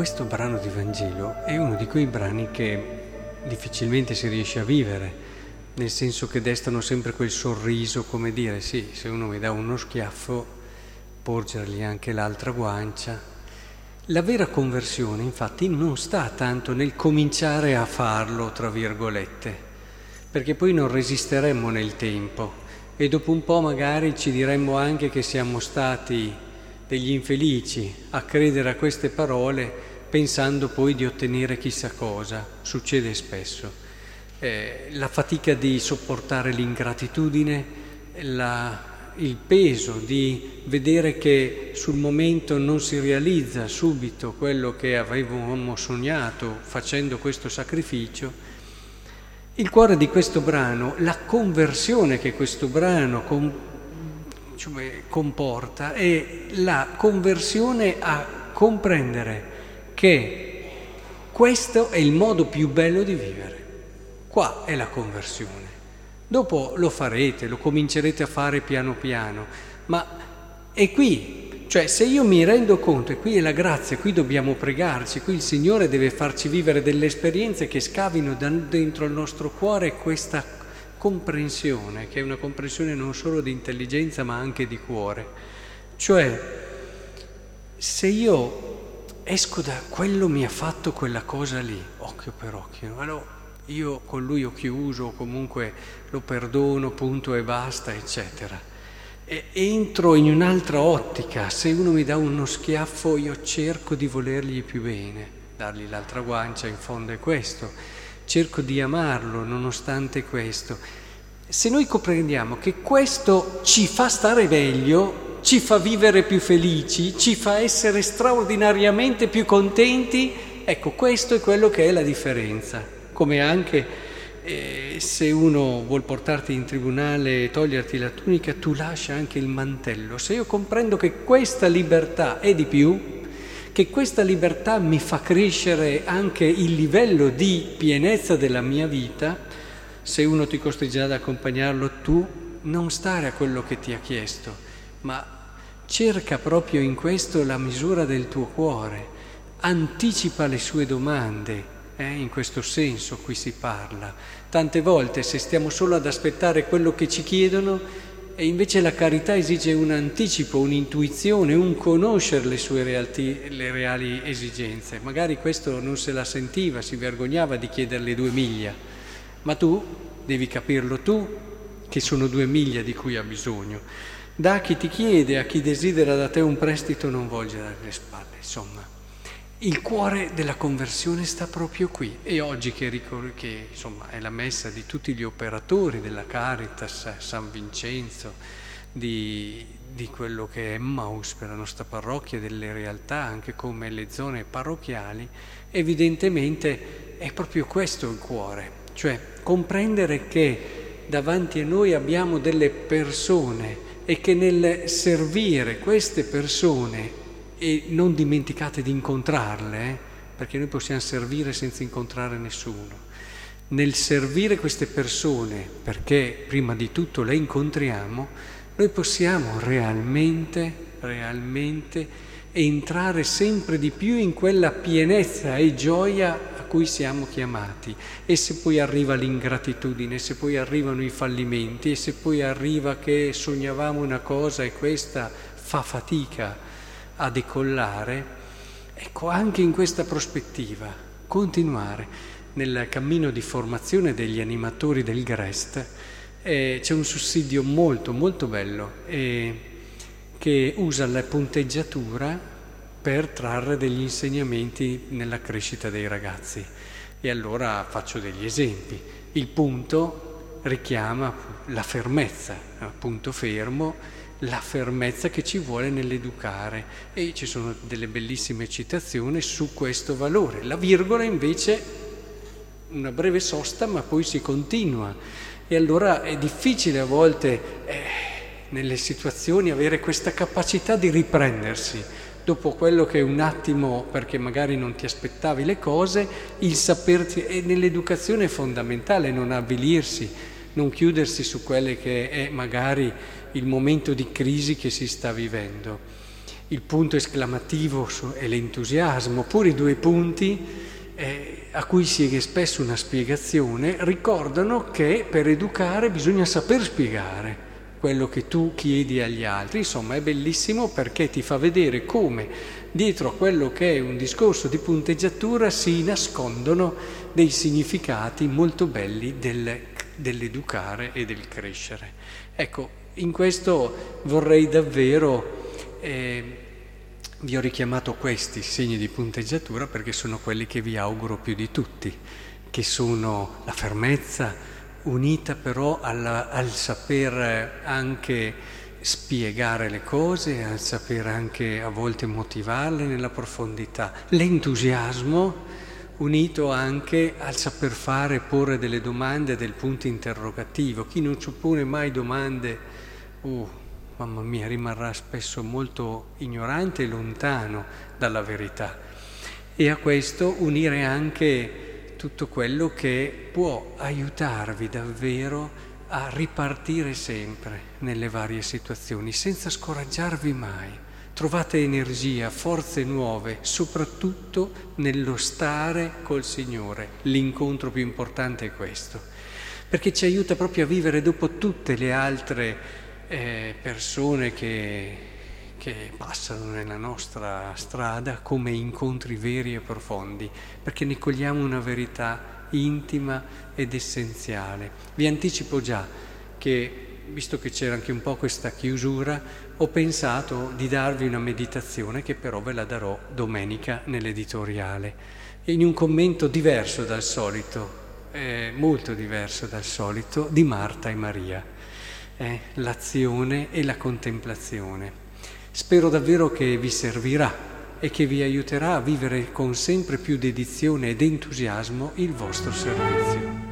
questo brano di Vangelo è uno di quei brani che difficilmente si riesce a vivere, nel senso che destano sempre quel sorriso, come dire, sì, se uno mi dà uno schiaffo, porgergli anche l'altra guancia. La vera conversione, infatti, non sta tanto nel cominciare a farlo, tra virgolette, perché poi non resisteremmo nel tempo e dopo un po' magari ci diremmo anche che siamo stati degli infelici a credere a queste parole pensando poi di ottenere chissà cosa. Succede spesso. Eh, la fatica di sopportare l'ingratitudine, la, il peso di vedere che sul momento non si realizza subito quello che avevamo sognato facendo questo sacrificio. Il cuore di questo brano, la conversione che questo brano com, cioè, comporta è la conversione a comprendere che questo è il modo più bello di vivere. Qua è la conversione. Dopo lo farete, lo comincerete a fare piano piano, ma è qui. Cioè se io mi rendo conto, e qui è la grazia, qui dobbiamo pregarci, qui il Signore deve farci vivere delle esperienze che scavino dentro il nostro cuore questa comprensione, che è una comprensione non solo di intelligenza ma anche di cuore. Cioè, se io esco da quello mi ha fatto quella cosa lì, occhio per occhio. Allora io con lui ho chiuso, comunque lo perdono, punto e basta, eccetera. E entro in un'altra ottica, se uno mi dà uno schiaffo io cerco di volergli più bene, dargli l'altra guancia, in fondo è questo, cerco di amarlo nonostante questo. Se noi comprendiamo che questo ci fa stare meglio, ci fa vivere più felici, ci fa essere straordinariamente più contenti, ecco questo è quello che è la differenza, come anche eh, se uno vuol portarti in tribunale e toglierti la tunica, tu lascia anche il mantello. Se io comprendo che questa libertà è di più, che questa libertà mi fa crescere anche il livello di pienezza della mia vita, se uno ti costringe ad accompagnarlo, tu non stare a quello che ti ha chiesto ma cerca proprio in questo la misura del tuo cuore, anticipa le sue domande, eh? in questo senso qui si parla. Tante volte se stiamo solo ad aspettare quello che ci chiedono, e invece la carità esige un anticipo, un'intuizione, un conoscere le sue realti, le reali esigenze. Magari questo non se la sentiva, si vergognava di chiederle due miglia, ma tu devi capirlo tu che sono due miglia di cui ha bisogno. Da chi ti chiede, a chi desidera da te un prestito, non volgere le spalle. Insomma, il cuore della conversione sta proprio qui. E oggi che, ricor- che insomma, è la messa di tutti gli operatori della Caritas, San Vincenzo, di, di quello che è Emmaus per la nostra parrocchia, delle realtà, anche come le zone parrocchiali, evidentemente è proprio questo il cuore, cioè comprendere che davanti a noi abbiamo delle persone e che nel servire queste persone, e non dimenticate di incontrarle, eh, perché noi possiamo servire senza incontrare nessuno, nel servire queste persone, perché prima di tutto le incontriamo, noi possiamo realmente, realmente entrare sempre di più in quella pienezza e gioia cui siamo chiamati. E se poi arriva l'ingratitudine, se poi arrivano i fallimenti, e se poi arriva che sognavamo una cosa e questa fa fatica a decollare, ecco anche in questa prospettiva continuare nel cammino di formazione degli animatori del Grest. Eh, c'è un sussidio molto molto bello eh, che usa la punteggiatura per trarre degli insegnamenti nella crescita dei ragazzi. E allora faccio degli esempi. Il punto richiama la fermezza, punto fermo, la fermezza che ci vuole nell'educare e ci sono delle bellissime citazioni su questo valore. La virgola invece una breve sosta ma poi si continua e allora è difficile a volte eh, nelle situazioni avere questa capacità di riprendersi dopo quello che è un attimo, perché magari non ti aspettavi le cose, il saperti, e nell'educazione è fondamentale non avvilirsi, non chiudersi su quelle che è magari il momento di crisi che si sta vivendo. il punto esclamativo e l'entusiasmo, oppure i due punti eh, a cui sigue spesso una spiegazione, ricordano che per educare bisogna saper spiegare quello che tu chiedi agli altri. Insomma, è bellissimo perché ti fa vedere come dietro a quello che è un discorso di punteggiatura si nascondono dei significati molto belli del, dell'educare e del crescere. Ecco, in questo vorrei davvero eh, vi ho richiamato questi segni di punteggiatura perché sono quelli che vi auguro più di tutti, che sono la fermezza unita però alla, al saper anche spiegare le cose, al saper anche a volte motivarle nella profondità, l'entusiasmo unito anche al saper fare, porre delle domande del punto interrogativo. Chi non ci pone mai domande, uh, mamma mia, rimarrà spesso molto ignorante e lontano dalla verità. E a questo unire anche tutto quello che può aiutarvi davvero a ripartire sempre nelle varie situazioni, senza scoraggiarvi mai. Trovate energia, forze nuove, soprattutto nello stare col Signore. L'incontro più importante è questo, perché ci aiuta proprio a vivere dopo tutte le altre eh, persone che, che passano nella nostra strada come incontri veri e profondi, perché ne cogliamo una verità intima ed essenziale. Vi anticipo già che, visto che c'era anche un po' questa chiusura, ho pensato di darvi una meditazione che però ve la darò domenica nell'editoriale, in un commento diverso dal solito, eh, molto diverso dal solito, di Marta e Maria è l'azione e la contemplazione. Spero davvero che vi servirà e che vi aiuterà a vivere con sempre più dedizione ed entusiasmo il vostro servizio.